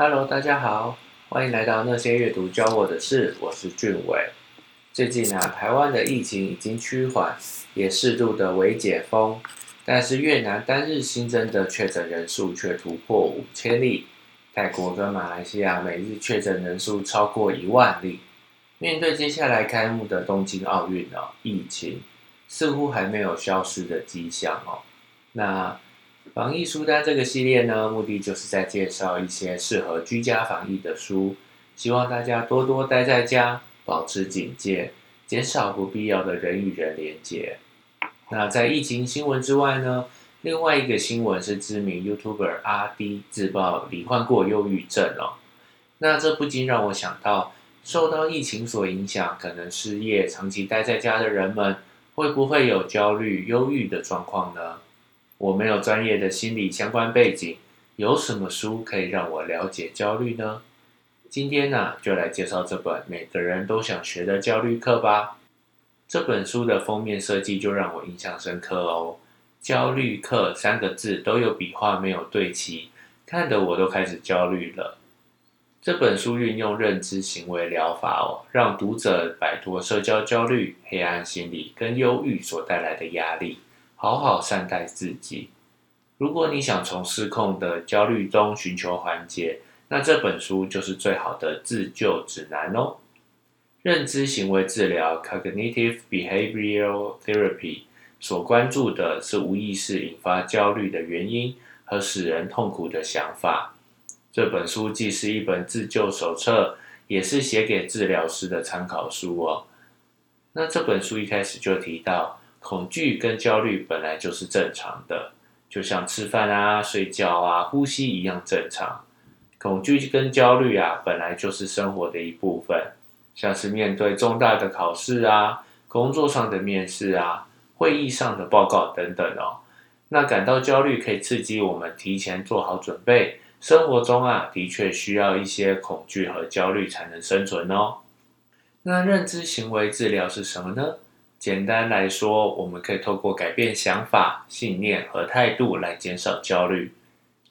Hello，大家好，欢迎来到那些阅读教我的事，我是俊伟。最近啊，台湾的疫情已经趋缓，也适度的微解封，但是越南单日新增的确诊人数却突破五千例，泰国跟马来西亚每日确诊人数超过一万例。面对接下来开幕的东京奥运哦，疫情似乎还没有消失的迹象哦。那防疫书单这个系列呢，目的就是在介绍一些适合居家防疫的书，希望大家多多待在家，保持警戒，减少不必要的人与人连接。那在疫情新闻之外呢，另外一个新闻是知名 YouTuber 阿 D 自曝罹患过忧郁症哦。那这不禁让我想到。受到疫情所影响，可能失业、长期待在家的人们，会不会有焦虑、忧郁的状况呢？我没有专业的心理相关背景，有什么书可以让我了解焦虑呢？今天呢，就来介绍这本每个人都想学的焦虑课吧。这本书的封面设计就让我印象深刻哦，“焦虑课”三个字都有笔画没有对齐，看得我都开始焦虑了。这本书运用认知行为疗法哦，让读者摆脱社交焦虑、黑暗心理跟忧郁所带来的压力，好好善待自己。如果你想从失控的焦虑中寻求缓解，那这本书就是最好的自救指南哦。认知行为治疗 （Cognitive Behavioral Therapy） 所关注的是无意识引发焦虑的原因和使人痛苦的想法。这本书既是一本自救手册，也是写给治疗师的参考书哦。那这本书一开始就提到，恐惧跟焦虑本来就是正常的，就像吃饭啊、睡觉啊、呼吸一样正常。恐惧跟焦虑啊，本来就是生活的一部分，像是面对重大的考试啊、工作上的面试啊、会议上的报告等等哦。那感到焦虑可以刺激我们提前做好准备。生活中啊，的确需要一些恐惧和焦虑才能生存哦。那认知行为治疗是什么呢？简单来说，我们可以透过改变想法、信念和态度来减少焦虑。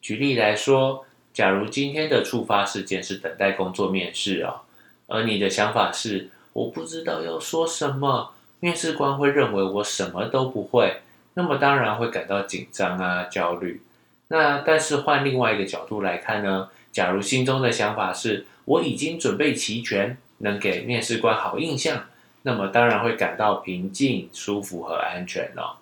举例来说，假如今天的触发事件是等待工作面试哦，而你的想法是我不知道要说什么，面试官会认为我什么都不会，那么当然会感到紧张啊、焦虑。那但是换另外一个角度来看呢？假如心中的想法是我已经准备齐全，能给面试官好印象，那么当然会感到平静、舒服和安全了。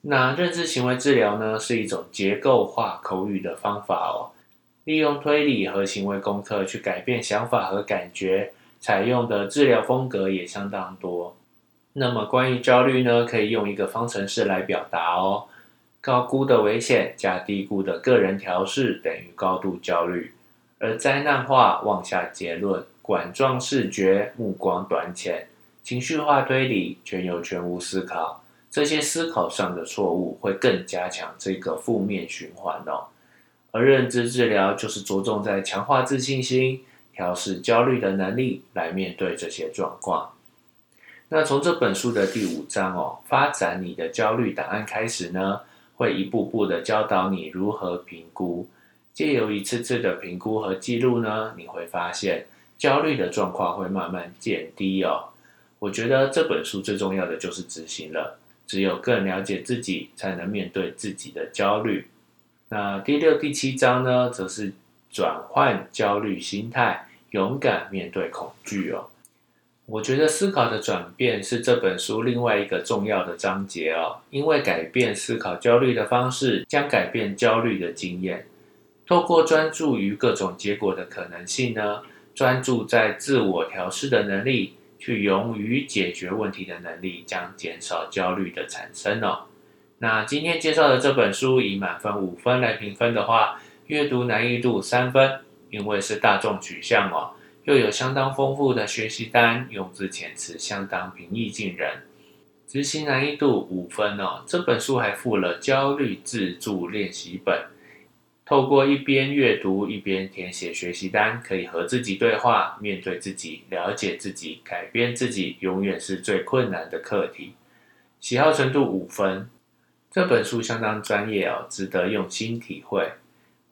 那认知行为治疗呢，是一种结构化口语的方法哦，利用推理和行为功课去改变想法和感觉，采用的治疗风格也相当多。那么关于焦虑呢，可以用一个方程式来表达哦。高估的危险加低估的个人调试等于高度焦虑，而灾难化妄下结论、管状视觉、目光短浅、情绪化推理、全有全无思考，这些思考上的错误会更加强这个负面循环哦。而认知治疗就是着重在强化自信心、调试焦虑的能力，来面对这些状况。那从这本书的第五章哦，发展你的焦虑档案开始呢？会一步步的教导你如何评估，借由一次次的评估和记录呢，你会发现焦虑的状况会慢慢减低哦。我觉得这本书最重要的就是执行了，只有更了解自己，才能面对自己的焦虑。那第六、第七章呢，则是转换焦虑心态，勇敢面对恐惧哦。我觉得思考的转变是这本书另外一个重要的章节哦，因为改变思考焦虑的方式，将改变焦虑的经验。透过专注于各种结果的可能性呢，专注在自我调试的能力，去勇于解决问题的能力，将减少焦虑的产生哦。那今天介绍的这本书以满分五分来评分的话，阅读难易度三分，因为是大众取向哦。又有相当丰富的学习单，用字遣词相当平易近人，执行难易度五分哦。这本书还附了焦虑自助练习本，透过一边阅读一边填写学习单，可以和自己对话，面对自己，了解自己，改变自己，永远是最困难的课题。喜好程度五分，这本书相当专业哦，值得用心体会。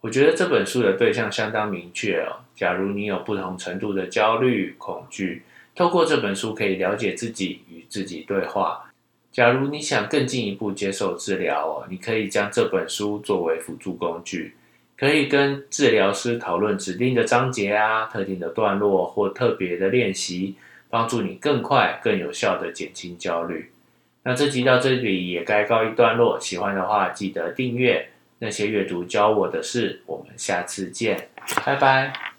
我觉得这本书的对象相当明确哦。假如你有不同程度的焦虑、恐惧，透过这本书可以了解自己，与自己对话。假如你想更进一步接受治疗哦，你可以将这本书作为辅助工具，可以跟治疗师讨论指定的章节啊、特定的段落或特别的练习，帮助你更快、更有效地减轻焦虑。那这集到这里也该告一段落，喜欢的话记得订阅。那些阅读教我的事，我们下次见，拜拜。